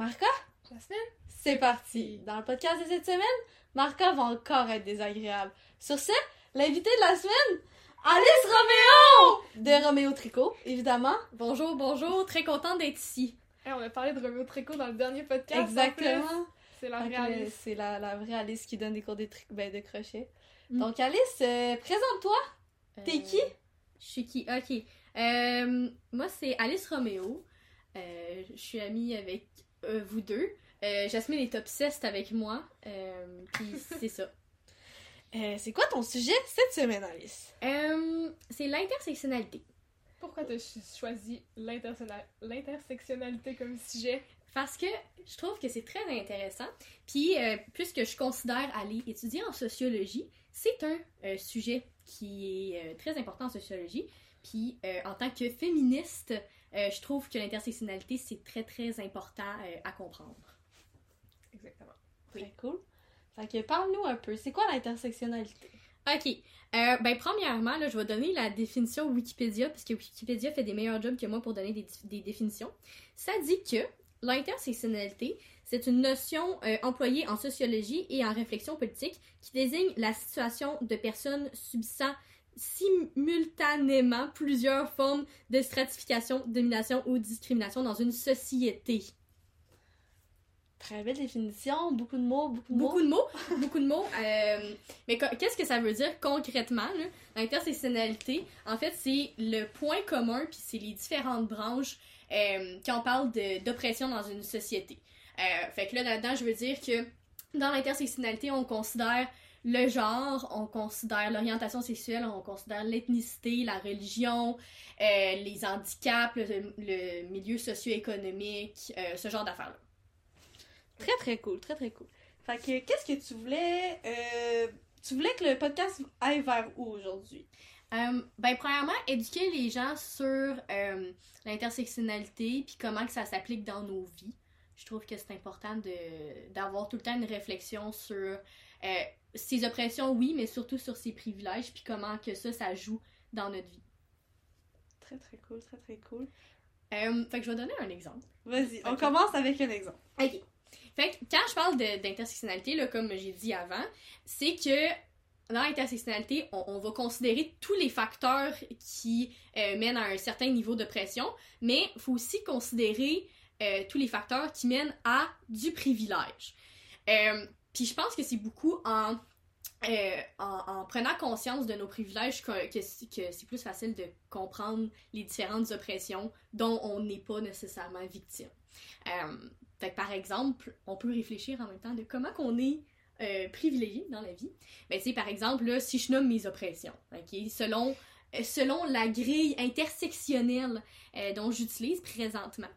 Marca, Jasmine? c'est parti. Dans le podcast de cette semaine, Marca va encore être désagréable. Sur ce, l'invité de la semaine, Alice Roméo! De Roméo Tricot, évidemment. Bonjour, bonjour, très contente d'être ici. Hey, on a parlé de Romeo Tricot dans le dernier podcast. en Exactement. C'est la vraie Alice. C'est la, la vraie Alice qui donne des cours de, tri- ben, de crochet. Mm. Donc Alice, euh, présente-toi. T'es Euh, qui? Je suis qui? Ok. Euh, moi, c'est Alice Roméo. Euh, je suis amie avec euh, vous deux. Euh, Jasmine est obsessed avec moi. Euh, Puis c'est ça. Euh, c'est quoi ton sujet cette semaine, Alice? Euh, c'est l'intersectionnalité. Pourquoi t'as ch- choisi l'intersectionnal- l'intersectionnalité comme sujet? Parce que je trouve que c'est très intéressant. Puis, euh, puisque je considère aller étudier en sociologie, c'est un euh, sujet qui est euh, très important en sociologie. Puis, euh, en tant que féministe, euh, je trouve que l'intersectionnalité, c'est très, très important euh, à comprendre. Exactement. Très cool. Fait que parle-nous un peu, c'est quoi l'intersectionnalité? OK. Euh, ben, premièrement, là, je vais donner la définition Wikipédia, parce que Wikipédia fait des meilleurs jobs que moi pour donner des, des définitions. Ça dit que l'intersectionnalité, c'est une notion euh, employée en sociologie et en réflexion politique qui désigne la situation de personnes subissant simultanément plusieurs formes de stratification, domination ou discrimination dans une société. Très belle définition, beaucoup de mots, beaucoup de mots. Beaucoup de mots, beaucoup de mots. euh, mais qu'est-ce que ça veut dire concrètement, là? L'intersectionnalité, en fait, c'est le point commun, puis c'est les différentes branches euh, quand on parle de- d'oppression dans une société. Euh, fait que là, là-dedans, je veux dire que dans l'intersectionnalité, on considère le genre, on considère l'orientation sexuelle, on considère l'ethnicité, la religion, euh, les handicaps, le, le milieu socio-économique, euh, ce genre d'affaires-là. Très très cool, très très cool. Fait que qu'est-ce que tu voulais euh, tu voulais que le podcast aille vers où aujourd'hui? Ben, premièrement, éduquer les gens sur l'intersectionnalité puis comment que ça s'applique dans nos vies. Je trouve que c'est important de, d'avoir tout le temps une réflexion sur ces oppressions, oui, mais surtout sur ces privilèges puis comment que ça, ça joue dans notre vie. Très très cool, très très cool. Euh, fait que je vais donner un exemple. Vas-y, on commence avec un exemple. Ok. Fait que quand je parle d'intersectionnalité, comme j'ai dit avant, c'est que dans l'intersectionnalité, on, on va considérer tous les facteurs qui euh, mènent à un certain niveau de pression, mais il faut aussi considérer euh, tous les facteurs qui mènent à du privilège. Puis je pense que c'est beaucoup en, euh, en, en prenant conscience de nos privilèges que, que, c'est- plus facile de comprendre les différentes oppressions dont on n'est pas nécessairement victime. Euh, par exemple, on peut réfléchir en même temps de comment qu'on est euh, privilégié dans la vie. Ben, par exemple, là, si je nomme mes oppressions, ok, selon, selon la grille intersectionnelle euh, dont j'utilise présentement.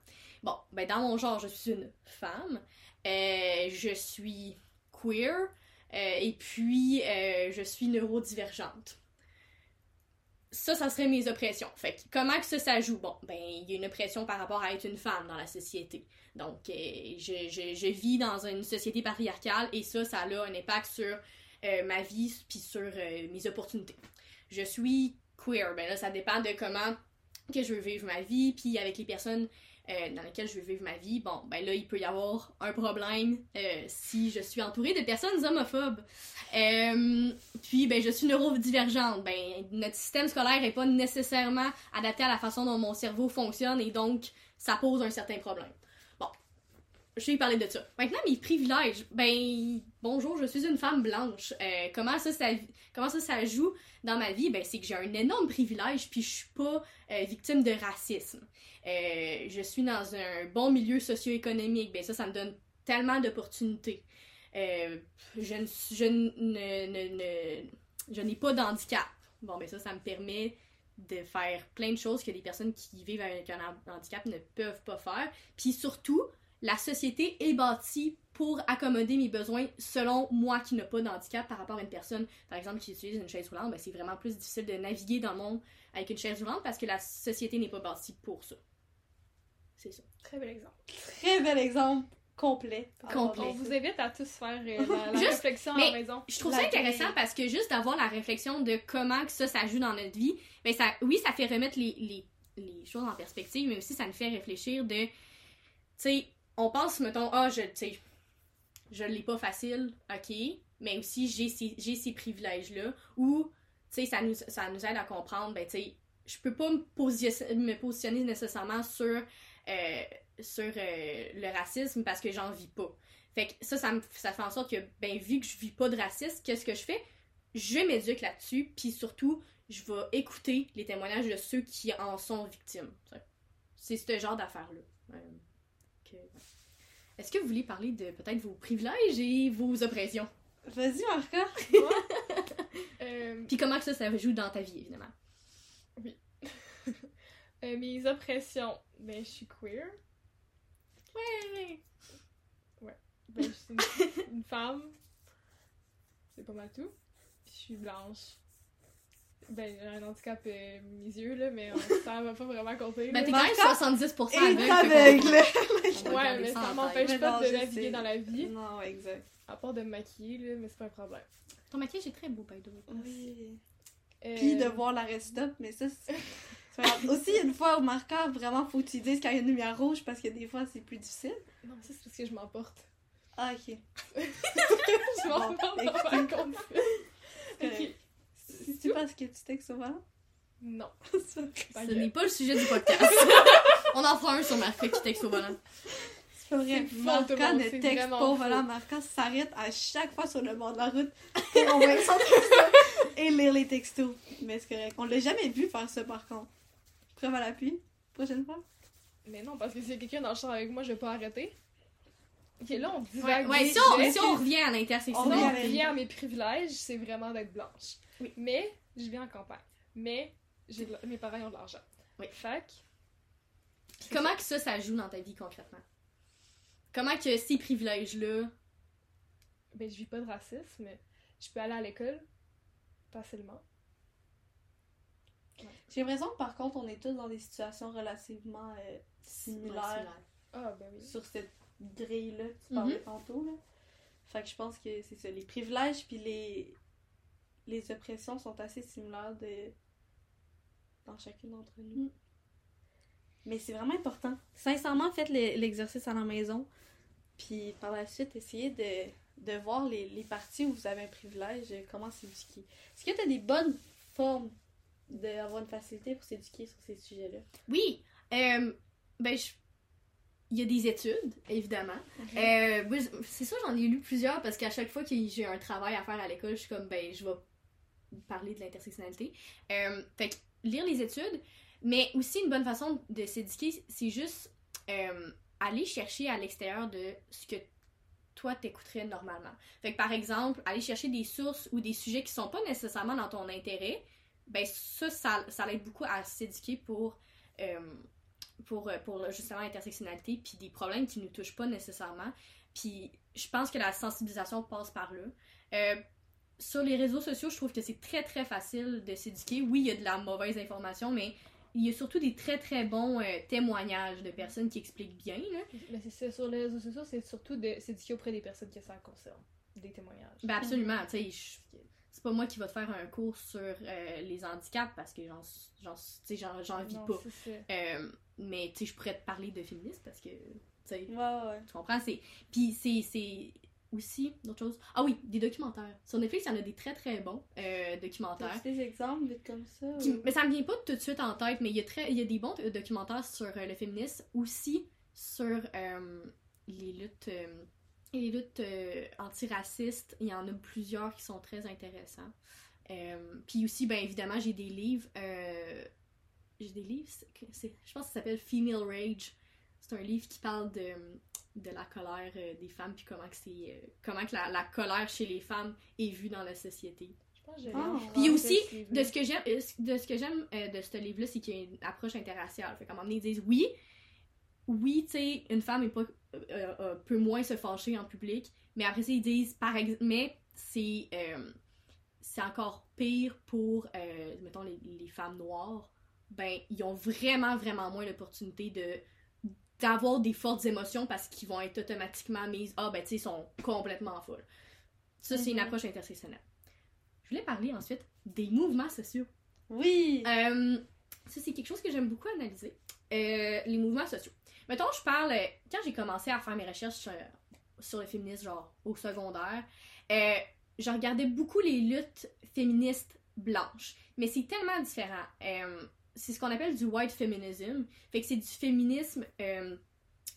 Bon, ben, dans mon genre, je suis une femme, je suis queer, euh, et puis euh, je suis neurodivergente. Ça, ça serait mes oppressions. Fait comment que ça, ça joue? Bon, ben, il y a une oppression par rapport à être une femme dans la société. Donc, euh, je, je, vis dans une société patriarcale et ça, ça a un impact sur ma vie puis sur mes opportunités. Je suis queer, ben là, ça dépend de comment que je veux vivre ma vie, puis avec les personnes euh, dans lesquelles je veux vivre ma vie, bon, ben là, il peut y avoir un problème euh, si je suis entourée de personnes homophobes. Euh, puis, ben, je suis neurodivergente. Ben, notre système scolaire est pas nécessairement adapté à la façon dont mon cerveau fonctionne et donc, ça pose un certain problème. Je vais parler de ça. Maintenant, mes privilèges. Ben, bonjour, je suis une femme blanche. Euh, comment, ça, ça, comment ça, ça joue dans ma vie? Ben, c'est que j'ai un énorme privilège puis je suis pas euh, victime de racisme. Euh, je suis dans un bon milieu socio-économique. Ben, ça, ça me donne tellement d'opportunités. Je ne, je ne, ne- ne- je n'ai pas d'handicap. Bon, ben ça, ça me permet de faire plein de choses que des personnes qui vivent avec un handicap ne peuvent pas faire. Puis surtout, la société est bâtie pour accommoder mes besoins selon moi qui n'ai pas d'handicap par rapport à une personne, par exemple, qui utilise une chaise roulante. Ben, c'est vraiment plus difficile de naviguer dans le monde avec une chaise roulante parce que la société n'est pas bâtie pour ça. C'est ça. Très bel exemple. Très bel exemple complet. Complet. On vous invite à tous faire euh, la, la Juste- réflexion mais- à la maison. Je trouve La ça intéressant parce que juste d'avoir la réflexion de comment que ça, ça joue dans notre vie, ben ça, oui, ça fait remettre les, les, les choses en perspective, mais aussi ça nous fait réfléchir de, tu sais, on pense, mettons, ah, je, tu je l'ai pas facile, ok, mais aussi j'ai ces, ces privilèges-là, ou, tu sais, ça nous, ça nous aide à comprendre, ben, tu sais, je peux pas me, posi- me positionner nécessairement sur, euh, sur euh, le racisme parce que j'en vis pas. Fait que ça, ça, ça fait en sorte que, ben, vu que je vis pas de racisme, qu'est-ce que je fais? Je m'éduque là-dessus, puis surtout, je vais écouter les témoignages de ceux qui en sont victimes. C'est ce genre d'affaires-là. Euh, que- Est-ce que vous voulez parler de peut-être vos privilèges et vos oppressions? Vas-y, Marca. Euh, Puis comment que ça, ça joue dans ta vie, évidemment? euh, mes oppressions. Ben, je suis queer. Ouais! Ben, je suis une, une femme. C'est pas mal tout. Puis je suis blanche. Ben, j'ai un handicap, euh, mes yeux, là, mais on- ça va pas vraiment compter. Ben, t'es quand même Marco 70% Et aveugle. aveugle. Ouais, mais ça m'empêche pas non, de naviguer dans la vie. Non, exact. À part de me maquiller, là, mais c'est pas un problème. Ton maquillage est très beau, by the way. Oui. Euh, Puis de voir la restop, mais ça, c'est. Aussi, une fois au marqueur, vraiment, faut que tu dises quand il y a une lumière rouge parce que des fois, c'est plus difficile. Non, ça, c'est parce que je m'emporte. Ah, ok. je Bon, m'emporte pas par contre. Euh, Ok. Si tu penses que tu textes souvent, Non. Ce n'est pas le sujet du podcast. On en fera un sur Marca qui texte au volant. pas vrai. C'est faux, Marca ne texte pas au volant. Marca s'arrête à chaque fois sur le bord de la route pour envoyer son texto et lire les textos. Mais c'est correct. On l'a jamais vu faire ça par contre. Preuve à l'appui. Prochaine fois. Mais non, parce que a quelqu'un dans le char avec moi, je vais pas arrêter. Ok, là, on Ouais, divague. ouais, des si, on, si on revient à On l'intersectionnalité. revient en à mes privilèges, c'est vraiment d'être blanche. Oui. Mais je vis en campagne. Mais j'ai de la- mes parents ont de l'argent. Oui. Fait Puis comment que ça, ça joue dans ta vie concrètement? Comment que ces privilèges-là... ben, je vis pas de racisme. Je peux aller à l'école facilement. J'ai l'impression que par contre, on est tous dans des situations relativement euh, similaires Ah, ben oui. sur cette grille-là que tu parlais tantôt. Là. Fait que je pense que c'est ça. Les privilèges puis les, les oppressions sont assez similaires de... dans chacune d'entre nous. Mm. Mais c'est vraiment important. Sincèrement, faites le- l'exercice à la maison. Puis par la suite, essayez de, de voir les, les parties où vous avez un privilège, euh, comment s'éduquer. Est-ce que tu as des bonnes formes d'avoir une facilité pour s'éduquer sur ces sujets-là? Oui, euh, ben, je- il y a des études, évidemment. Euh, c'est ça, j'en ai lu plusieurs parce qu'à chaque fois que j'ai un travail à faire à l'école, je suis comme, ben, je vais parler de l'intersectionnalité. Euh, fait que lire les études, mais aussi une bonne façon de s'éduquer, c'est juste euh, aller chercher à l'extérieur de ce que toi t'écouterais normalement. Fait que par exemple, aller chercher des sources ou des sujets qui sont pas nécessairement dans ton intérêt, ben ça, ça, ça l'aide beaucoup à s'éduquer pour, euh, pour, euh, pour justement l'intersectionnalité, puis des problèmes qui nous touchent pas nécessairement. Puis je pense que la sensibilisation passe par là. Euh, sur les réseaux sociaux, je trouve que c'est très très facile de s'éduquer. Oui, il y a de la mauvaise information, mais il y a surtout des très très bons euh, témoignages de personnes qui expliquent bien. Là. Mais c'est sur les réseaux sociaux, c'est surtout de s'éduquer auprès des personnes que ça concerne. Des témoignages. Ben absolument, tu sais, c'est pas moi qui va te faire un cours sur euh, les handicaps parce que j'en j'en- tu sais, j'en- j'en vis Non, pas. Mais tu sais, je pourrais te parler de féminisme parce que, tu sais, Ouais, ouais. tu comprends, c'est... Puis c'est, aussi d'autres choses. Ah oui, des documentaires. Sur Netflix, il y en a des très très bons euh, documentaires. Des exemples vite comme ça? Qui- mais ça me vient pas tout de suite en tête, mais il y a, très, il y a des bons euh, documentaires sur euh, le féminisme, aussi sur euh, les luttes, les luttes antiracistes. Il y en a plusieurs qui sont très intéressants. Puis aussi, ben évidemment, j'ai des livres. J'ai des livres, je pense que ça s'appelle Female Rage. C'est un livre qui parle de, de la colère euh, des femmes, puis comment que c'est euh, comment que la, la colère chez les femmes est vue dans la société. Je pense que rien Puis aussi. De ce que j'aime, euh, de ce que j'aime euh, de ce livre-là, c'est qu'il y a une approche interraciale. Fait qu'à un moment donné, ils disent oui, oui, tu sais, une femme est pas, euh, euh, peut moins se fâcher en public, mais après ça, ils disent, par exemple, mais c'est euh, c'est encore pire pour, euh, mettons, les, les femmes noires. Ben, ils ont vraiment, vraiment moins l'opportunité de d'avoir des fortes émotions parce qu'ils vont être automatiquement mises, ah, ben, tu sais, ils sont complètement en folle. Ça, c'est une Mhm. approche intersectionnelle. Je voulais parler ensuite des mouvements sociaux. Oui! Euh, ça, c'est quelque chose que j'aime beaucoup analyser. Euh, les mouvements sociaux. Mettons, je parle. Quand j'ai commencé à faire mes recherches sur, sur le féminisme, genre au secondaire, euh, je regardais beaucoup les luttes féministes blanches. Mais c'est tellement différent. C'est ce qu'on appelle du white feminism. Fait que c'est du féminisme euh,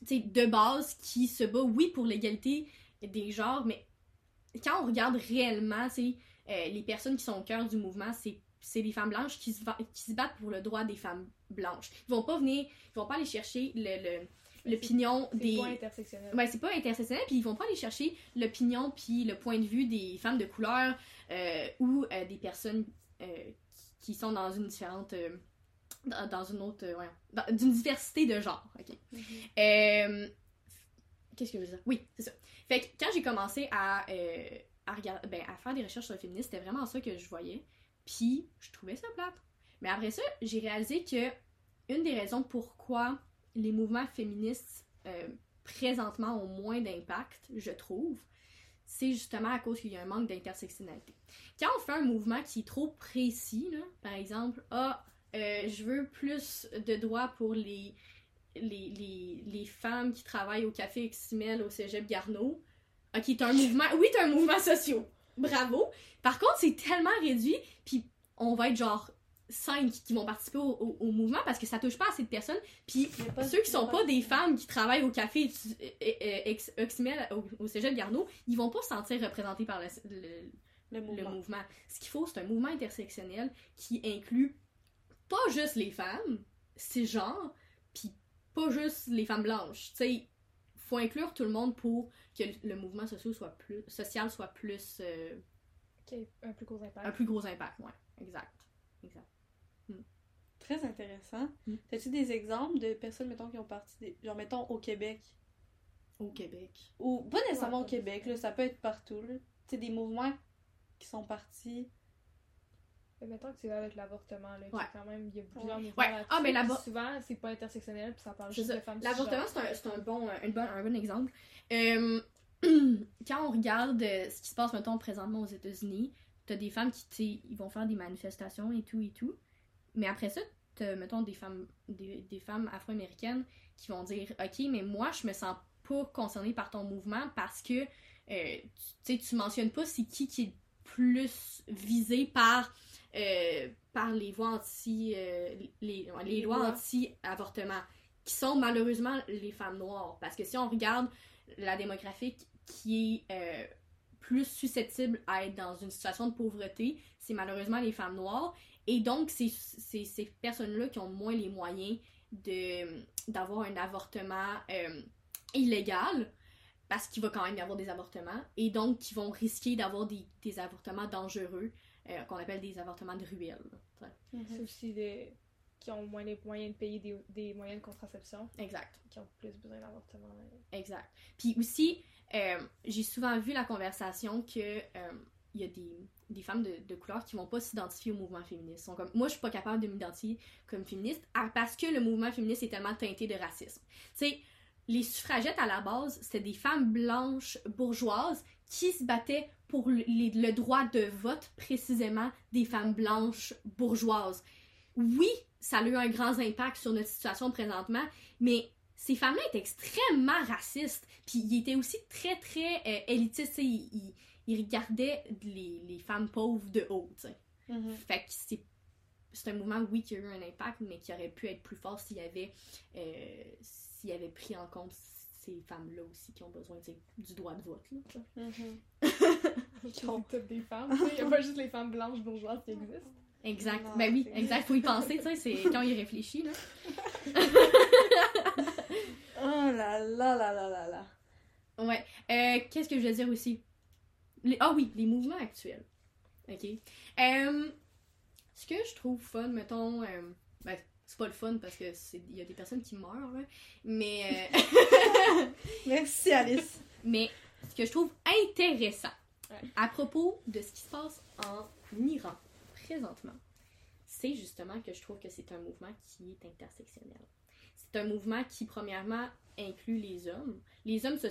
de base qui se bat, oui, pour l'égalité des genres, mais quand on regarde réellement, euh, les personnes qui sont au cœur du mouvement, c'est c'est les femmes blanches qui se, qui se battent pour le droit des femmes blanches. Ils vont pas venir, ils vont pas aller chercher le- le- l'opinion C'est des... pas intersectionnel. Ouais, c'est pas intersectionnel, puis ils vont pas aller chercher l'opinion puis le point de vue des femmes de couleur euh, ou euh, des personnes euh, qui sont dans une différente. Dans, dans une autre. euh, ouais, dans- d'une diversité de genre, ok? Euh, Qu'est-ce que je veux dire? Oui, c'est ça. Fait que quand j'ai commencé à, euh, à, regarder, ben, à faire des recherches sur le féminisme, c'était vraiment ça que je voyais. Puis je trouvais ça plate. Mais après ça, j'ai réalisé que une des raisons pourquoi les mouvements féministes euh, présentement ont moins d'impact, je trouve, c'est justement à cause qu'il y a un manque d'intersectionnalité. Quand on fait un mouvement qui est trop précis, là, par exemple, ah, euh, je veux plus de droits pour les, les, les, les femmes qui travaillent au café XML au cégep Garneau. Ok, t'as un mouvement. Oui, t'as un mouvement social. Bravo. Par contre, c'est tellement réduit, puis on va être genre 5 qui vont participer au, au- au mouvement parce que ça touche pas assez de personnes. Puis ceux qui sont pas des femmes qui travaillent au café euh, euh, XML au, au cégep Garneau, ils vont pas se sentir représentés par le, le- le le mouvement. mouvement. Ce qu'il faut, c'est un mouvement intersectionnel qui inclut pas juste les femmes, ces genres, puis pas juste les femmes blanches. Tu sais, faut inclure tout le monde pour que le mouvement social soit plus, social soit plus euh, un plus gros impact. un plus gros impact, ouais. Exact. Exact. Très intéressant. Mm. As-tu des exemples de personnes, mettons, qui ont parti, des... genre, mettons, au Québec? Au Québec. Ou pas nécessairement Ouais, au Québec, là, ça peut être partout, là. Tu sais, des mouvements qui sont partis. Mais mettons que tu vas avec l'avortement, là, Ouais. quand même, il y a plusieurs Ouais. mouvements Ouais. Ah, mais souvent, c'est pas intersectionnel, puis ça parle C'est juste ça. de femmes L'avortement, c'est un, c'est un bon, un, bon, un bon exemple. Euh, quand on regarde euh, ce qui se passe, mettons, présentement aux États-Unis, t'as des femmes qui, ils vont faire des manifestations et tout et tout. Mais après ça, t'as, mettons, des femmes, des, des femmes afro-américaines qui vont dire Ok, mais moi, je me sens pas concernée par ton mouvement parce que, euh, tu sais, tu mentionnes pas c'est qui qui est plus visé par. Euh, par les voix anti euh, les, les Les lois lois. anti-avortement qui sont malheureusement les femmes noires parce que si on regarde la démographie qui est euh, plus susceptible à être dans une situation de pauvreté, c'est malheureusement les femmes noires. Et donc, c'est c'est ces personnes-là qui ont moins les moyens de d'avoir un avortement euh, illégal, parce qu'il va quand même y avoir des avortements, et donc qui vont risquer d'avoir des, des avortements dangereux, euh, qu'on appelle des avortements de ruelle. là. C'est aussi des qui ont moins les moyens de payer des, des moyens de contraception, Exact. qui ont plus besoin d'avortement. là. Exact. Puis aussi, euh, j'ai souvent vu la conversation que euh, il y a des, des femmes de, de couleur qui vont pas s'identifier au mouvement féministe. Sont comme, moi, je suis pas capable de m'identifier comme féministe parce que le mouvement féministe est tellement teinté de racisme. Tu sais, les suffragettes à la base, c'était des femmes blanches bourgeoises qui se battaient pour le, les- le droit de vote précisément des femmes blanches bourgeoises. Oui, ça a eu un grand impact sur notre situation présentement, mais ces femmes-là étaient extrêmement racistes. Puis ils étaient aussi très, très euh, élitistes. Ils, ils- ils regardaient les, les femmes pauvres de haut. Mhm. Fait que c'est c'est un mouvement, oui, qui a eu un impact, mais qui aurait pu être plus fort s'il y avait, euh, s'il y avait pris en compte ces femmes-là aussi qui ont besoin du droit de vote. Là, tu sais. Mhm. C'est toutes des femmes. tu sais, Il n'y a pas juste les femmes blanches bourgeoises qui existent. Exact. Non, ben oui, exact. Faut y penser, tu sais, c'est quand il réfléchit, là. Oh là là là là là là. Ouais. Euh, Qu'est-ce que je veux dire aussi? Les- Ah oui, les mouvements actuels. OK. Euh, ce que je trouve fun, mettons... euh, Ben, c'est pas le fun parce que c'est il y a des personnes qui meurent, là. Mais... euh, Merci Alice. Mais ce que je trouve intéressant. À propos de ce qui se passe en Iran présentement, c'est justement que je trouve que c'est un mouvement qui est intersectionnel. C'est un mouvement qui, premièrement, inclut les hommes. Les hommes se,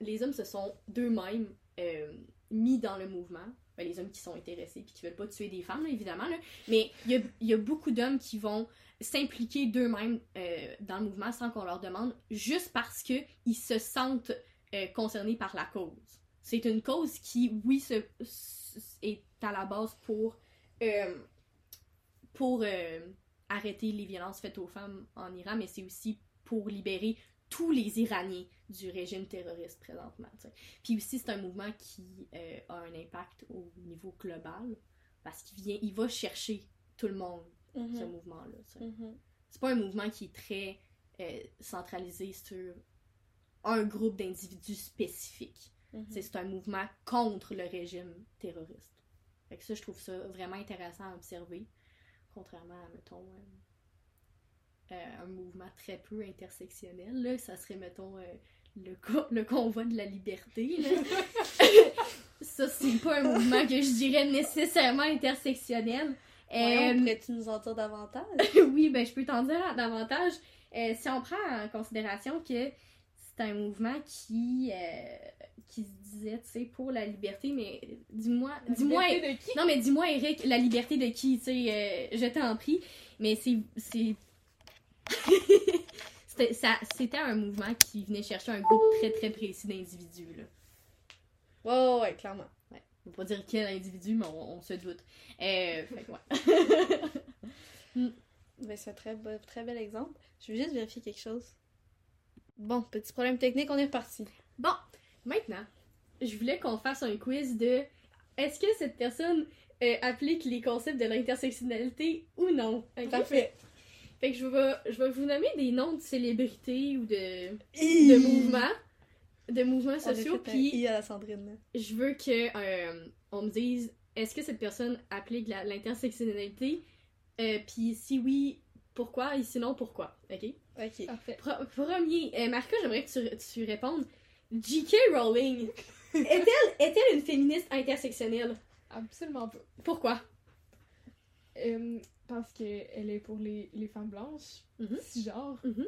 les hommes se sont d'eux-mêmes euh, mis dans le mouvement. ben, les hommes qui sont intéressés puis qui veulent pas tuer des femmes, évidemment, mais il y a, beaucoup d'hommes qui vont s'impliquer d'eux-mêmes euh, dans le mouvement sans qu'on leur demande, juste parce que ils se sentent euh, concernés par la cause. C'est une cause qui, oui, se- est à la base pour, euh, pour euh, arrêter les violences faites aux femmes en Iran, mais c'est aussi pour libérer tous les Iraniens du régime terroriste présentement. Puis aussi, c'est un mouvement qui euh, a un impact au niveau global parce qu'il vient, il va chercher tout le monde, ce Mhm. mouvement-là. Mhm. C'est pas un mouvement qui est très euh, centralisé sur un groupe d'individus spécifiques. Mhm. C'est un mouvement contre le régime terroriste. Fait que ça, je trouve ça vraiment intéressant à observer, contrairement à, mettons, euh, euh, un mouvement très peu intersectionnel. Là, ça serait, mettons, euh, le, co- le convoi de la liberté. là. ça, c'est pas un mouvement que je dirais nécessairement intersectionnel. Euh, pourrais-tu nous en dire davantage? oui, ben je peux t'en dire davantage. Si on prend en considération que c'est un mouvement qui, euh, qui se disait, tu sais, pour la liberté, mais dis-moi, La dis-moi, liberté de qui? non mais dis-moi Eric, la liberté de qui, tu sais, euh, je t'en prie, mais c'est, c'est, c'était, ça, c'était un mouvement qui venait chercher un groupe très très précis d'individus là. Ouais, ouais, ouais, clairement. Ouais. On va pas dire quel individu, mais on, on se doute. Euh, fait que ouais. Ben, c'est un très, beau- très bel exemple. Je veux juste vérifier quelque chose. Bon, petit problème technique, on est reparti. Bon, maintenant, je voulais qu'on fasse un quiz de est-ce que cette personne euh, applique les concepts de l'intersectionnalité ou non? Ok? Parfait. Fait que je vais, je vais vous nommer des noms de célébrités ou de, de mouvements, de mouvements On sociaux, puis à la Sandrine. je veux que euh, on me dise est-ce que cette personne applique l'intersectionnalité, euh, puis si oui, pourquoi, et sinon pourquoi, ok? Ok. Parfait. Pro- premier, euh, Marco, j'aimerais que tu, tu répondes. J.K. Rowling, est-elle est-elle une féministe intersectionnelle? Absolument pas. Pourquoi? Euh, parce qu'elle est pour les, les femmes blanches, Mhm. cisgenres, Mhm.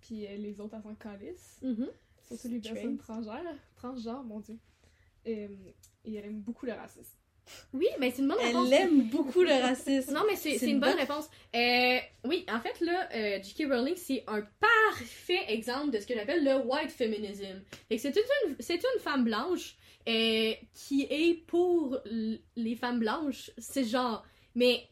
puis euh, les autres, elles s'en calissent. Mhm. Surtout les personnes transgenres. Transgenres, mon dieu. Euh, et elle aime beaucoup le racisme. Oui, mais c'est une bonne réponse. Elle aime beaucoup le racisme. Non, mais c'est une une bonne bonne- réponse. Euh, oui, en fait, là, euh, J.K. Rowling, c'est un parfait exemple de ce que j'appelle le white feminism. C'est une, une femme blanche euh, qui est pour les femmes blanches, c'est genre, mais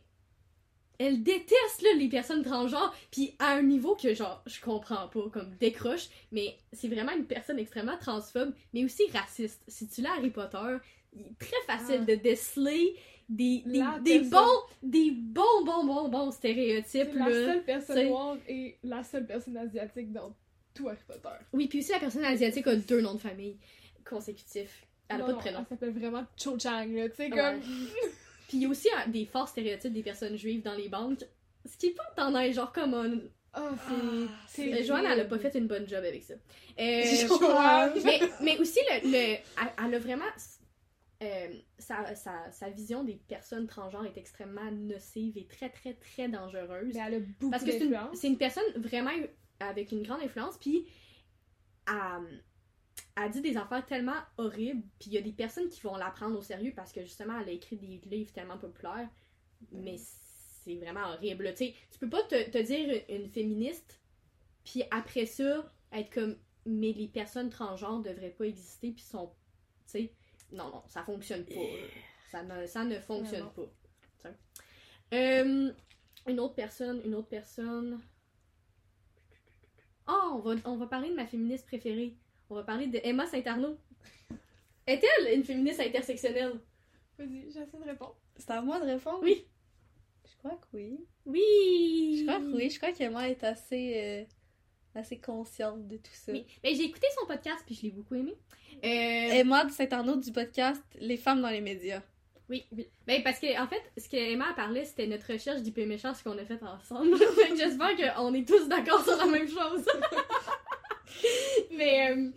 elle déteste là, les personnes transgenres, puis à un niveau que genre, je comprends pas, comme décroche, mais c'est vraiment une personne extrêmement transphobe, mais aussi raciste. Si tu lis Harry Potter, très facile Ah. de déceler des, des, des bons, des bons, bons, bons, bons stéréotypes, la là. seule personne noire et la seule personne asiatique dans tout Harry Potter. Oui, puis aussi la personne asiatique a deux noms de famille consécutifs. Elle a Non, pas de prénom. Elle s'appelle vraiment Cho Chang, là. Tu sais, Ouais. comme. Puis il y a aussi euh, des forts stéréotypes des personnes juives dans les banques. Ce qui est pas tant nice, genre comme un... Ah, Ah, c'est. C'est Joanne, elle a pas fait une bonne job avec ça. Euh, mais, mais aussi, le, le- elle, elle a vraiment. Euh, sa, sa, sa vision des personnes transgenres est extrêmement nocive et très, très, très dangereuse. Mais elle a beaucoup Parce que c'est une, c'est une personne vraiment avec une grande influence, puis elle, elle dit des affaires tellement horribles, puis il y a des personnes qui vont la prendre au sérieux parce que justement, elle a écrit des livres tellement populaires, mais c'est vraiment horrible. Tu sais, tu peux pas te, te dire une féministe, puis après ça, être comme, mais les personnes transgenres devraient pas exister, puis sont. Tu sais, non, non, ça fonctionne pas. là. Ça ne, ça ne fonctionne non. pas. Euh, une autre personne, une autre personne. Oh, on va, on va parler de ma féministe préférée. On va parler de Emma Saint-Arnaud. Est-elle une féministe intersectionnelle? Vas-y, j'essaie de répondre. C'est à moi de répondre? Oui. Je crois que oui. Oui! Je crois que oui. Je crois qu'Emma est assez, euh, assez consciente de tout ça. Oui. Ben, j'ai écouté son podcast puis je l'ai beaucoup aimé. Euh, Emma de Saint-Arnaud du podcast Les femmes dans les médias. oui, oui. Ben, parce que, en fait, ce que Emma parlait, c'était notre recherche d'IP méchant, ce qu'on a fait ensemble. J'espère qu'on est tous d'accord sur la même chose. mais, euh,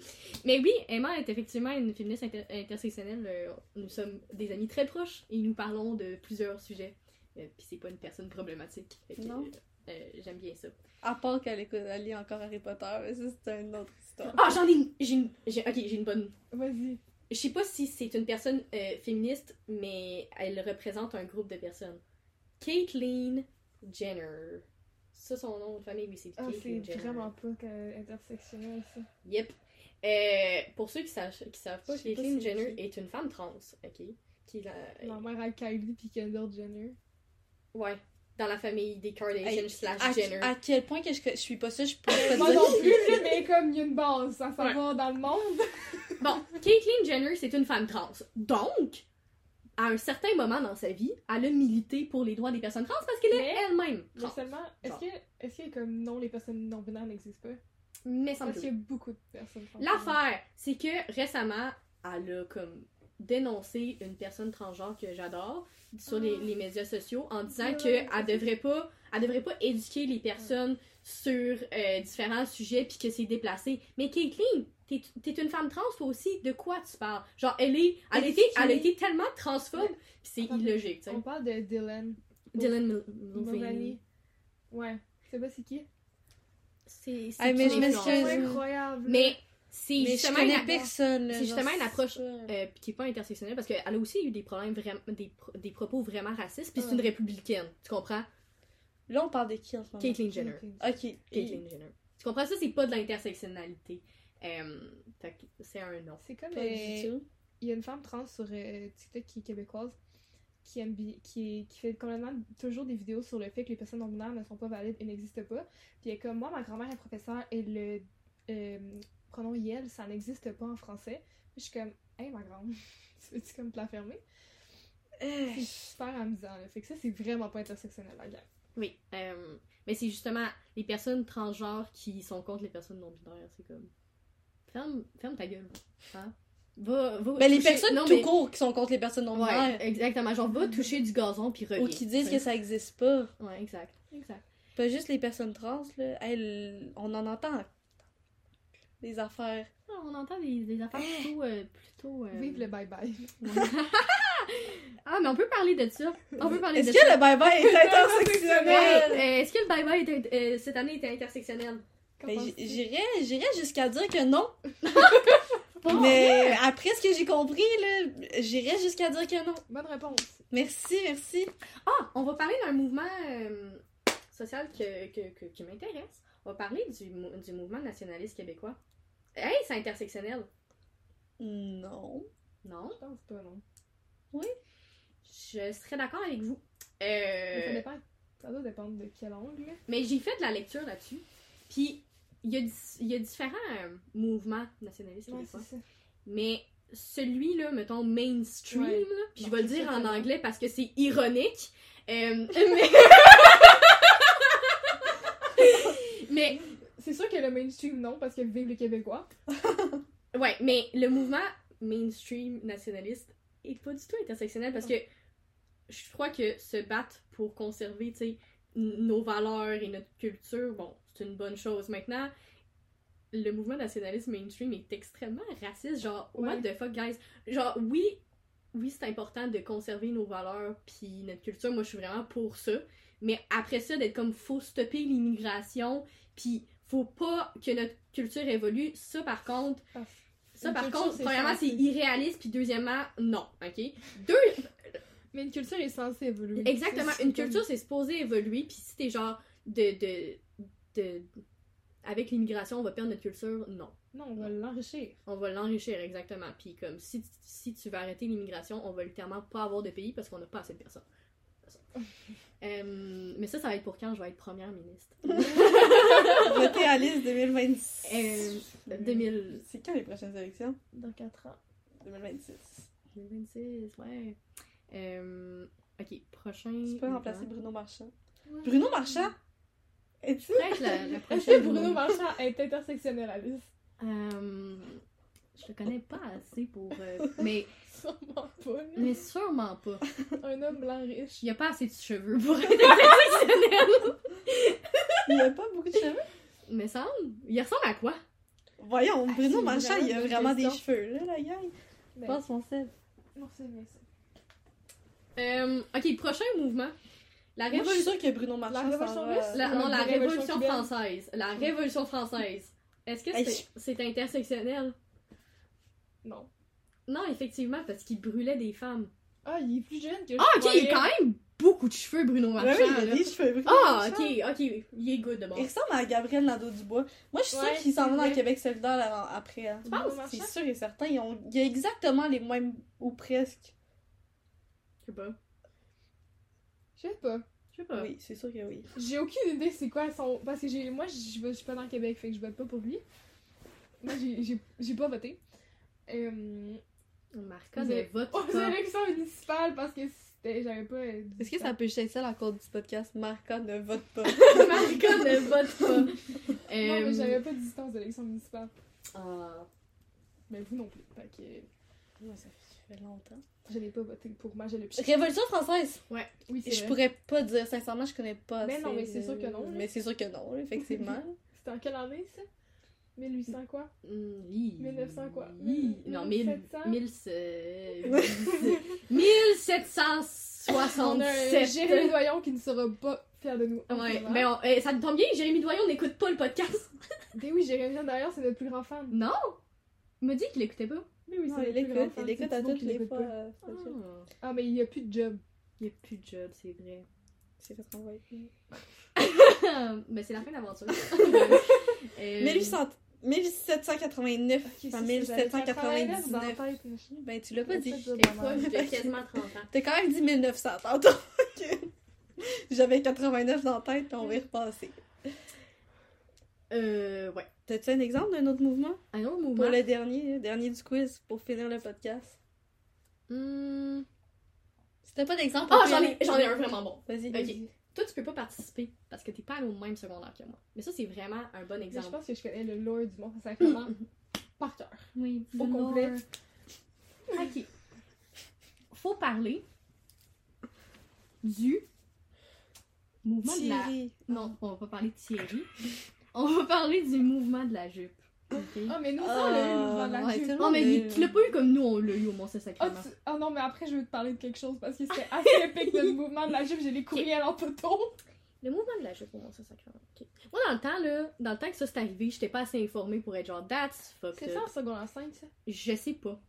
mais oui, Emma est effectivement une féministe inter- intersectionnelle. Euh, Nous sommes des amis très proches et nous parlons de plusieurs sujets. Euh, Puis c'est pas une personne problématique. Fait que, Non. Euh, J'aime bien ça. À part qu'elle écoute, elle lit encore Harry Potter, mais ça c'est une autre histoire. Ah, j'en ai une. J'ai une. Ok, j'ai une bonne. Vas-y. je sais pas si c'est une personne euh, féministe, mais elle représente un groupe de personnes. Caitlyn Jenner. Ça, son nom de famille, oui, c'est Ah, Caitlyn c'est Jenner. vraiment pas intersectionnel, ça. Yep. Euh, pour ceux qui savent, qui savent pas, Caitlyn c'est Jenner est une femme trans, ok? Qui la- Ma mère a Kylie puis Kendall Jenner. Ouais. Dans la famille des Kardashian Hey, slash à, Jenner. à quel point que je, je suis pas ça, je pourrais pas Moi dire. non plus, mais comme il y a une base à savoir dans le monde. Bon, Caitlyn Jenner, c'est une femme trans. Donc, à un certain moment dans sa vie, elle a milité pour les droits des personnes trans parce qu'elle est elle-même Mais trans. seulement, est-ce que, est-ce que comme non, les personnes non binaires n'existent pas? Mais sans Parce qu'il y a beaucoup de personnes trans. L'affaire, c'est que récemment, elle a comme dénoncé une personne transgenre que j'adore sur les, les médias sociaux en disant Ouais, que ça, elle devrait pas elle devrait pas éduquer les personnes sur euh, différents sujets puis que c'est déplacé. Mais Caitlyn, t'es t'es une femme trans toi aussi, de quoi tu parles? Genre elle est elle été, elle a été tellement transphobe Ouais. pis c'est illogique, tu sais. On parle de Dylan Dylan Mul- Mulvaney. Ouais. Tu sais pas c'est qui? C'est c'est Ah, mais une je influence. m'excuse. C'est incroyable. Mais c'est justement une- personne. là, c'est justement genre, une approche euh, qui est pas intersectionnelle parce qu'elle a aussi eu des problèmes vraiment des, pro- des propos vraiment racistes puis c'est Ouais. une républicaine tu comprends? Là, on parle de qui en ce moment? Caitlyn Jenner Ok. Caitlyn Jenner tu comprends ça? C'est pas de l'intersectionnalité euh, c'est un non C'est comme. Euh. Il y a une femme trans sur euh, TikTok qui est québécoise qui, aime qui, fait complètement toujours des vidéos sur le fait que les personnes non binaires ne sont pas valides et n'existent pas. Puis elle est comme moi, ma grand-mère est professeure et le euh, pronom yel, ça n'existe pas en français. Puis je suis comme, hey ma grande, tu veux-tu comme te la fermer? Euh, C'est super amusant. Là. Fait que ça, c'est vraiment pas intersectionnel, la gang. oui euh, mais c'est justement les personnes transgenres qui sont contre les personnes non binaires c'est comme ferme, ferme ta gueule hein? va, va Ben, les personnes non, tout mais- court qui sont contre les personnes non ouais, binaires. exactement genre va toucher du gazon puis reviens Ou qui disent que ça existe pas. ouais exact exact Pas juste les personnes trans, là. Elles, on en entend des affaires. Ah, on entend des, des affaires plutôt. euh, plutôt euh, Vive le bye-bye. Ah, mais on peut parler de ça. On peut parler Est-ce de que ça. le bye-bye est intersectionnel? euh, Est-ce que le bye-bye était- euh, cette année était intersectionnel? Ben, J'irais j'irais jusqu'à dire que non. Bon, Mais après ce que j'ai compris, là, j'irais jusqu'à dire que non. Bonne réponse. Merci, merci. Ah, on va parler d'un mouvement euh, social que, que- que- qui m'intéresse. On va parler du, du mouvement nationaliste québécois. Hey, c'est intersectionnel. Non. Non, Je pense pas, non. je serais d'accord avec vous. Mais ça Euh, dépend. Ça doit dépendre de quel angle. mais j'ai fait de la lecture là-dessus. Puis, il y, a il y a différents euh, mouvements nationalistes Ouais, québécois. c'est ça. Mais celui-là, mettons, mainstream, Ouais. là, puis je vais le dire ça, en anglais parce que c'est ironique. euh, mais... mais, C'est sûr que le mainstream, non, parce que vive les Québécois. ouais, mais le mouvement mainstream nationaliste est pas du tout intersectionnel parce que je crois que se battre pour conserver, tu sais, nos valeurs et notre culture, bon, c'est une bonne chose. Maintenant, le mouvement nationaliste mainstream est extrêmement raciste. Genre, what the fuck, guys? Genre, oui, oui, c'est important de conserver nos valeurs puis notre culture. Moi, je suis vraiment pour ça. Mais après ça, d'être comme, faut stopper l'immigration puis faut pas que notre culture évolue. Ça, par contre, Parce- ça, par culture, contre, premièrement, c'est irréaliste puis deuxièmement, non, ok? Deux, Mais une culture est censée évoluer. Exactement. Une culture, c'est supposé évoluer, puis si t'es genre de, de, de. Avec l'immigration, on va perdre notre culture, non. Non, on va l'enrichir. On va l'enrichir, exactement. Puis comme si, si tu veux arrêter l'immigration, on va littéralement pas avoir de pays parce qu'on n'a pas assez de personnes. Euh, mais ça, ça va être pour quand je vais être première ministre? Votez Alice 2026. Euh, 2000... C'est quand les prochaines élections? Dans 4 ans. 2026. 2026, ouais. Euh, ok, prochain... Tu peux remplacer. Bruno Marchand. Bruno Marchand? Est-ce que prochaine Bruno. Marchand est intersectionnel, Alice? Euh, je le connais pas assez pour. euh, mais, Sûrement pas. là. mais sûrement pas. Un homme blanc riche. Il y a pas assez de cheveux pour être intersectionnel. Il n'y a pas beaucoup de cheveux? Mais semble. Il ressemble à quoi? Voyons, Ah, Bruno c'est Marchand, il a vraiment une vraiment des question. cheveux, là, la gang. Mais... Passe mon sel. Non, c'est bien ça. Euh, Ok, prochain mouvement. La Moi, je suis révolution. sûre que Bruno Marchand, La Révolution s'en va- russe? la- non, la La Révolution révolution cubaine. française. La révolution française. Est-ce que Hey, c'est c'est intersectionnel? Non. Non, effectivement, parce qu'il brûlait des femmes. Ah, il est plus jeune que je Ah, ok, il a quand même beaucoup de cheveux, Bruno Ouais, Marchand. oui, il a des cheveux bruns. Ah, ok, ok, il est good de bon. Il ressemble à Gabriel Nadeau-Dubois. Moi, je suis Ouais, sûre qu'il s'en va dans Québec solidaire là, après. hein. Tu penses? C'est sûr et certain. Ils ont... Il y a exactement les mêmes, ou presque. Je sais pas. Je sais pas. Je sais pas. Oui, c'est sûr que oui. J'ai aucune idée c'est quoi son. Parce que j'ai... moi, je je suis pas dans le Québec, fait que je vote pas pour lui. Moi, j'ai pas voté. Euh, Marca ne avez- vote aux pas. élections municipales parce que. J'avais pas. euh, Est-ce que ça peut être ça la cause du podcast? Marca ne vote pas. Marca ne vote pas. Non, mais Euh, j'avais pas de distance d'élections municipales. ah, Mais vous non plus. Fait que. Ça fait longtemps. Je n'ai pas voté pour moi, je l'ai pris. Révolution française. Oui, c'est Je vrai. pourrais pas dire, sincèrement, je connais pas Mais assez, non, mais c'est sûr que non. Mais c'est sûr que non, effectivement. C'était en quelle année ça? 1800 quoi? Mm, hi. 1900 quoi? Hi. Non, 1000. 1700? 1767. On a un Jérémy Doyon qui ne sera pas fier de nous. Ouais, moment. ben on- eh, ça tombe bien, Jérémy Doyon n'écoute pas le podcast. Ben oui, Jérémy d'ailleurs, c'est notre plus grand fan. Non! Il m'a dit qu'il écoutait pas. Mais oui, Non, c'est il notre plus grand l'écoute, fan. il l'écoute à toutes les fois. euh. Ah, mais il n'y a plus de job. Il n'y a plus de job, c'est vrai. C'est fait renvoyer. Mais c'est la fin de l'aventure. Euh, 1800 1789 Ok, à c'est ça, j'avais 89 dans la 1799. tête, mais je- Ben, tu l'as pas dit. De quasiment 30 ans. T'as quand même dit 1900 tantôt. Ok. J'avais 89 dans la tête, on va y repasser. Euh, ouais. T'as-tu un exemple d'un autre mouvement? Un autre mouvement? Pour le dernier, le dernier du quiz, pour finir le podcast. Si t'as pas d'exemple... Ah, y j'en ai, j'en ai un vraiment bon. Vas-y. Ok. Toi, tu peux pas participer parce que t'es pas allé au même secondaire que moi. Mais ça, c'est vraiment un bon Mais je exemple. pense que je connais le lore du monde sacrément par cœur. Oui, Au complet. Ok. Faut parler du mouvement de la. Thierry. Non, on va pas parler de Thierry. on va parler du mouvement de la jupe. Ok. Ah, mais nous, ça, on l'a eu le mouvement de la ouais, le Non, mais il- tu l'as pas eu comme nous, on l'a eu au Mont Ah, Sacrement. tu- ah non, mais après, je veux te parler de quelque chose parce que c'était assez épique notre mouvement de la jupe. J'ai les courriels en photo. Le mouvement de la jupe au Mont Sacrement. Ok. Moi, dans le temps, là, dans le temps que ça s'est arrivé, j'étais pas assez informée pour être genre, that's fucked C'est ça up. en secondaire 5, ça? Je sais pas.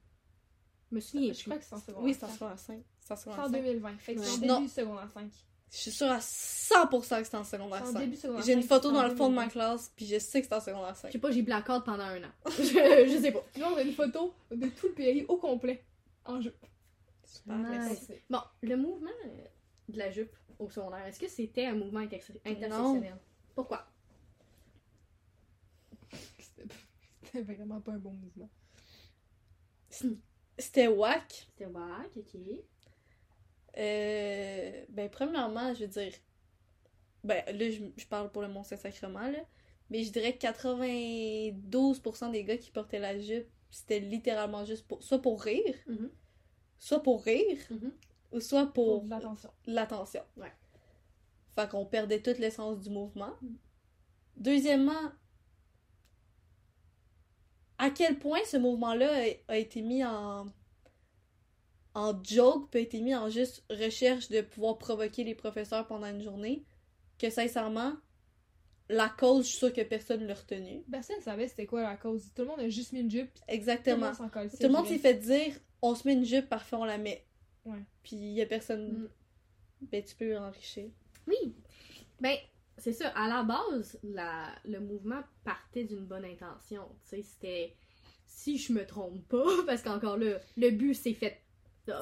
Je me souviens Je crois que c'est en secondaire Oui, c'est en 5. secondaire 5. C'est en C'est en secondaire 5. 2020. Fait que c'est en Ouais. début Non. du secondaire 5. Je suis sûre à 100% que c'est en secondaire C'est en 5. début secondaire J'ai une 5, photo dans le fond de ma 2020. classe, puis je sais que c'est en secondaire Je 5. sais pas, j'ai blackout pendant un an. je, je sais pas. Nous, on a une photo de tout le pays au complet en jupe. Super, Nice. merci. Bon, le mouvement de la jupe au secondaire, est-ce que c'était un mouvement intersectionnel? Pourquoi? C'était vraiment pas un bon mouvement. C'était whack. C'était wack, ok. Euh, ben, premièrement, je veux dire. Ben, là, je, je parle pour le Mont Saint-Sacrement, là. Mais je dirais que 92% des gars qui portaient la jupe, c'était littéralement juste pour. Soit pour rire, Mhm. soit pour rire, Mhm. ou soit Pour l'attention. l'attention. Ouais. Fait qu'on perdait toute l'essence du mouvement. Deuxièmement, à quel point ce mouvement-là a été mis en en joke, peut été mis en juste recherche de pouvoir provoquer les professeurs pendant une journée, que sincèrement, la cause, je suis sûre que personne ne l'a retenu. Personne savait c'était quoi la cause. Tout le monde a juste mis une jupe. Exactement. Tout le monde s'est fait dire, on se met une jupe, parfait, on la met. Ouais. Puis il y a personne... Mm. Ben, tu peux enrichir. Oui. Ben, c'est ça. À la base, la, le mouvement partait d'une bonne intention. Tu sais, c'était. Si je me trompe pas, parce qu'encore là, le but s'est fait.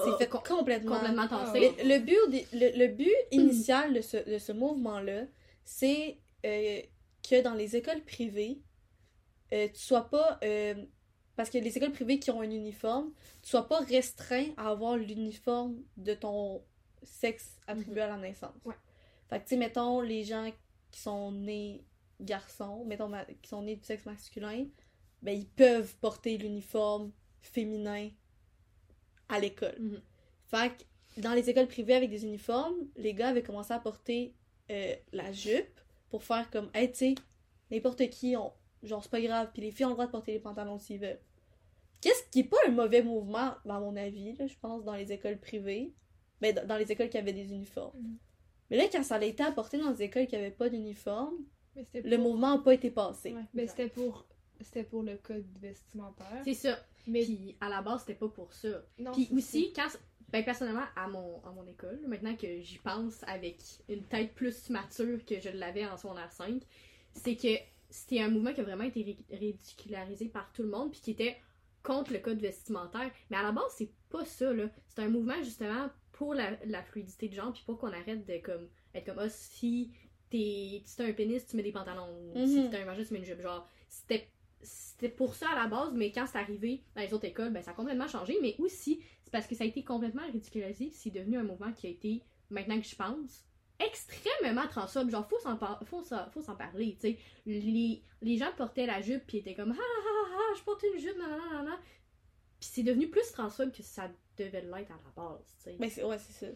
C'est oh, fait com- complètement... complètement Ah. Mais le but, le, le but initial de ce, de ce mouvement-là, c'est euh, que dans les écoles privées, euh, tu sois pas. euh, parce que les écoles privées qui ont un uniforme, tu sois pas restreint à avoir l'uniforme de ton sexe attribué à la naissance. Ouais. Fait que, tu sais, mettons, les gens qui sont nés garçons, mettons, qui sont nés du sexe masculin, ben, ils peuvent porter l'uniforme féminin à l'école. Mhm. Fait que dans les écoles privées avec des uniformes, les gars avaient commencé à porter euh, la jupe pour faire comme, hey, tu sais, n'importe qui, on... genre, c'est pas grave. Puis les filles ont le droit de porter les pantalons s'ils veulent. Qu'est-ce qui est pas un mauvais mouvement, à mon avis, là, je pense, dans les écoles privées. Ben, dans- les écoles qui avaient des uniformes. Mhm. Mais là, quand ça a été apporté dans des écoles qui avaient pas d'uniforme, Mais le pour- mouvement n'a pas été passé. Ouais, ben, c'était pour c'était pour le code vestimentaire. C'est ça. Mais Puis à la base, c'était pas pour ça. non, Puis aussi, quand. Ben, personnellement, à mon, à mon école, maintenant que j'y pense avec une tête plus mature que je l'avais en secondaire 5, c'est que c'était un mouvement qui a vraiment été ré- ridicularisé par tout le monde, puis qui était contre le code vestimentaire. Mais à la base, c'est pas ça, là. C'est un mouvement, justement, pour la, la fluidité de genre, puis pour qu'on arrête de, comme, être comme, ah, si t'es si t'as un pénis, tu mets des pantalons. ou Si Mhm. t'as un vagin, tu mets une jupe. Genre, c'était c'était pour ça à la base, mais quand c'est arrivé dans les autres écoles, ben ça a complètement changé. Mais aussi, c'est parce que ça a été complètement ridicularisé, puis c'est devenu un mouvement qui a été, maintenant que je pense, extrêmement transphobe. Genre, faut s'en, par- faut faut s'en parler, tu sais. Les, les gens portaient la jupe, puis étaient comme, ah, ah, ah, ah, je porte une jupe, nan, nan, nan, nan. Puis c'est devenu plus transphobe que ça devait l'être à la base, tu sais. Mais c'est, ouais, c'est ça.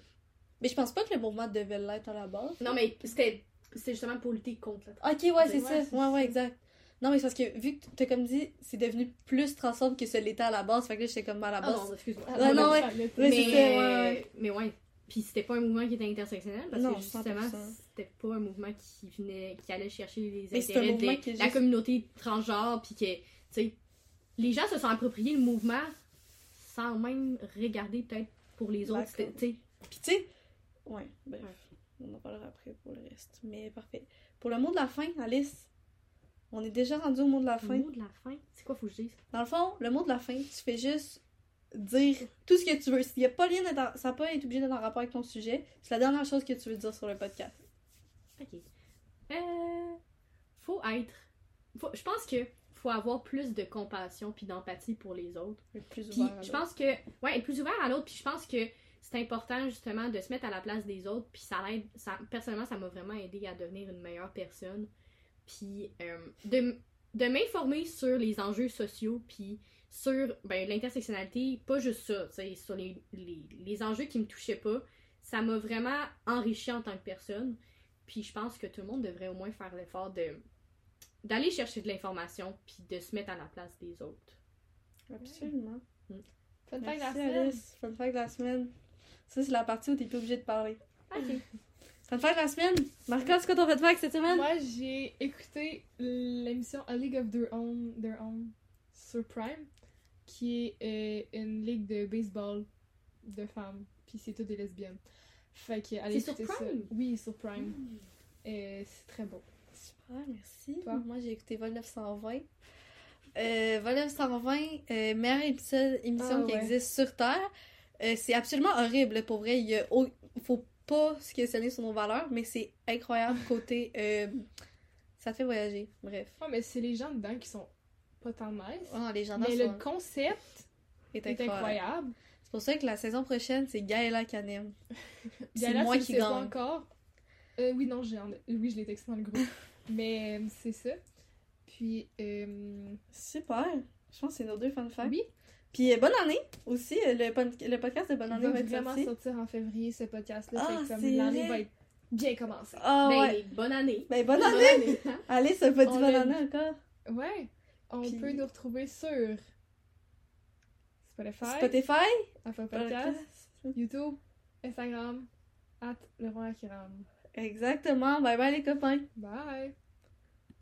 Mais je pense pas que le mouvement devait l'être à la base. Non, mais c'était, c'était justement pour lutter contre la Ok, ouais, c'est Ouais, ça. Ouais, ouais, exact. Non, mais c'est parce que vu que t'as comme dit, c'est devenu plus transphobe que ce l'était à la base. Fait que là, j'étais comme à la Ah base. non, excuse-moi. Ah, Ouais, non, ouais. Ouais, mais, ouais, ouais. mais ouais. Puis c'était pas un mouvement qui était intersectionnel parce Non, que justement 100%. c'était pas un mouvement qui venait qui allait chercher les Mais intérêts de la communauté transgenre puis que tu sais les gens se sont appropriés le mouvement sans même regarder peut-être pour les autres. Puis tu sais, ouais, bref, on en parlera après pour le reste. Mais parfait. Pour le mot de la fin, Alice, on est déjà rendu au mot de la Le fin. mot de la fin, c'est quoi faut que je dise? Dans le fond, le mot de la fin, tu fais juste dire tout ce que tu veux. S'il y a pas lien ça n'a pas être obligé d'être en rapport avec ton sujet. C'est la dernière chose que tu veux dire sur le podcast. OK. Euh faut être faut, je pense que faut avoir plus de compassion puis d'empathie pour les autres. Le plus Puis ouvert. je là. pense que, ouais, être plus ouvert à l'autre, puis je pense que c'est important justement de se mettre à la place des autres, puis ça l'aide, ça, personnellement, ça m'a vraiment aidé à devenir une meilleure personne, puis euh, de, de m'informer sur les enjeux sociaux, puis sur ben, l'intersectionnalité, pas juste ça, tu sais, sur les, les, les enjeux qui me touchaient pas, ça m'a vraiment enrichi en tant que personne, puis je pense que tout le monde devrait au moins faire l'effort de d'aller chercher de l'information, puis de se mettre à la place des autres. Absolument. Fun fact de la semaine. Alice. Fun fact de la semaine. Ça, c'est la partie où t'es pas obligé de parler. Ok. Fact de la semaine. Marca, c'est quoi ton fun fact cette semaine? Moi, j'ai écouté l'émission A League of Their Own, Their Own sur Prime, qui est euh, une ligue de baseball de femmes, puis c'est toutes des lesbiennes. Fait que allez C'est sur écouter ça. Prime? Oui, sur Prime. Mm. Euh, c'est très beau. Super, merci. Toi? Moi, j'ai écouté Vol 920. Euh, Vol 920, euh, meilleure épisode- émission Ah, qui ouais. existe sur Terre. Euh, c'est absolument horrible, pour vrai. Il y a au- faut pas se questionner sur nos valeurs, mais c'est incroyable côté... euh, ça te fait voyager, bref. Ouais, mais c'est les gens dedans qui sont pas tant nice. Oh, les gens mais sont- le concept est incroyable. incroyable. C'est pour ça que la saison prochaine, c'est Gaëla Canem. C'est moi qui gagne. encore. Euh, oui, non, j'ai en- oui, je l'ai texté dans le groupe. mais euh, c'est ça. Puis, euh, Super. Je pense que c'est nos deux fun facts. oui, Puis euh, bonne année aussi. euh, Le, le podcast de bonne année va va vraiment sorti. sortir en février, ce podcast-là. Ah, comme l'année va être bien commencée. Ah ben, ouais. bonne année! Ben bonne Bonne année. année! hein? Allez, On bonne année encore. Ouais, on Puis- peut nous retrouver sur Spotify, Spotify. Apple Podcast, YouTube, Instagram, at le. Exactement. Bye bye les copains. Bye!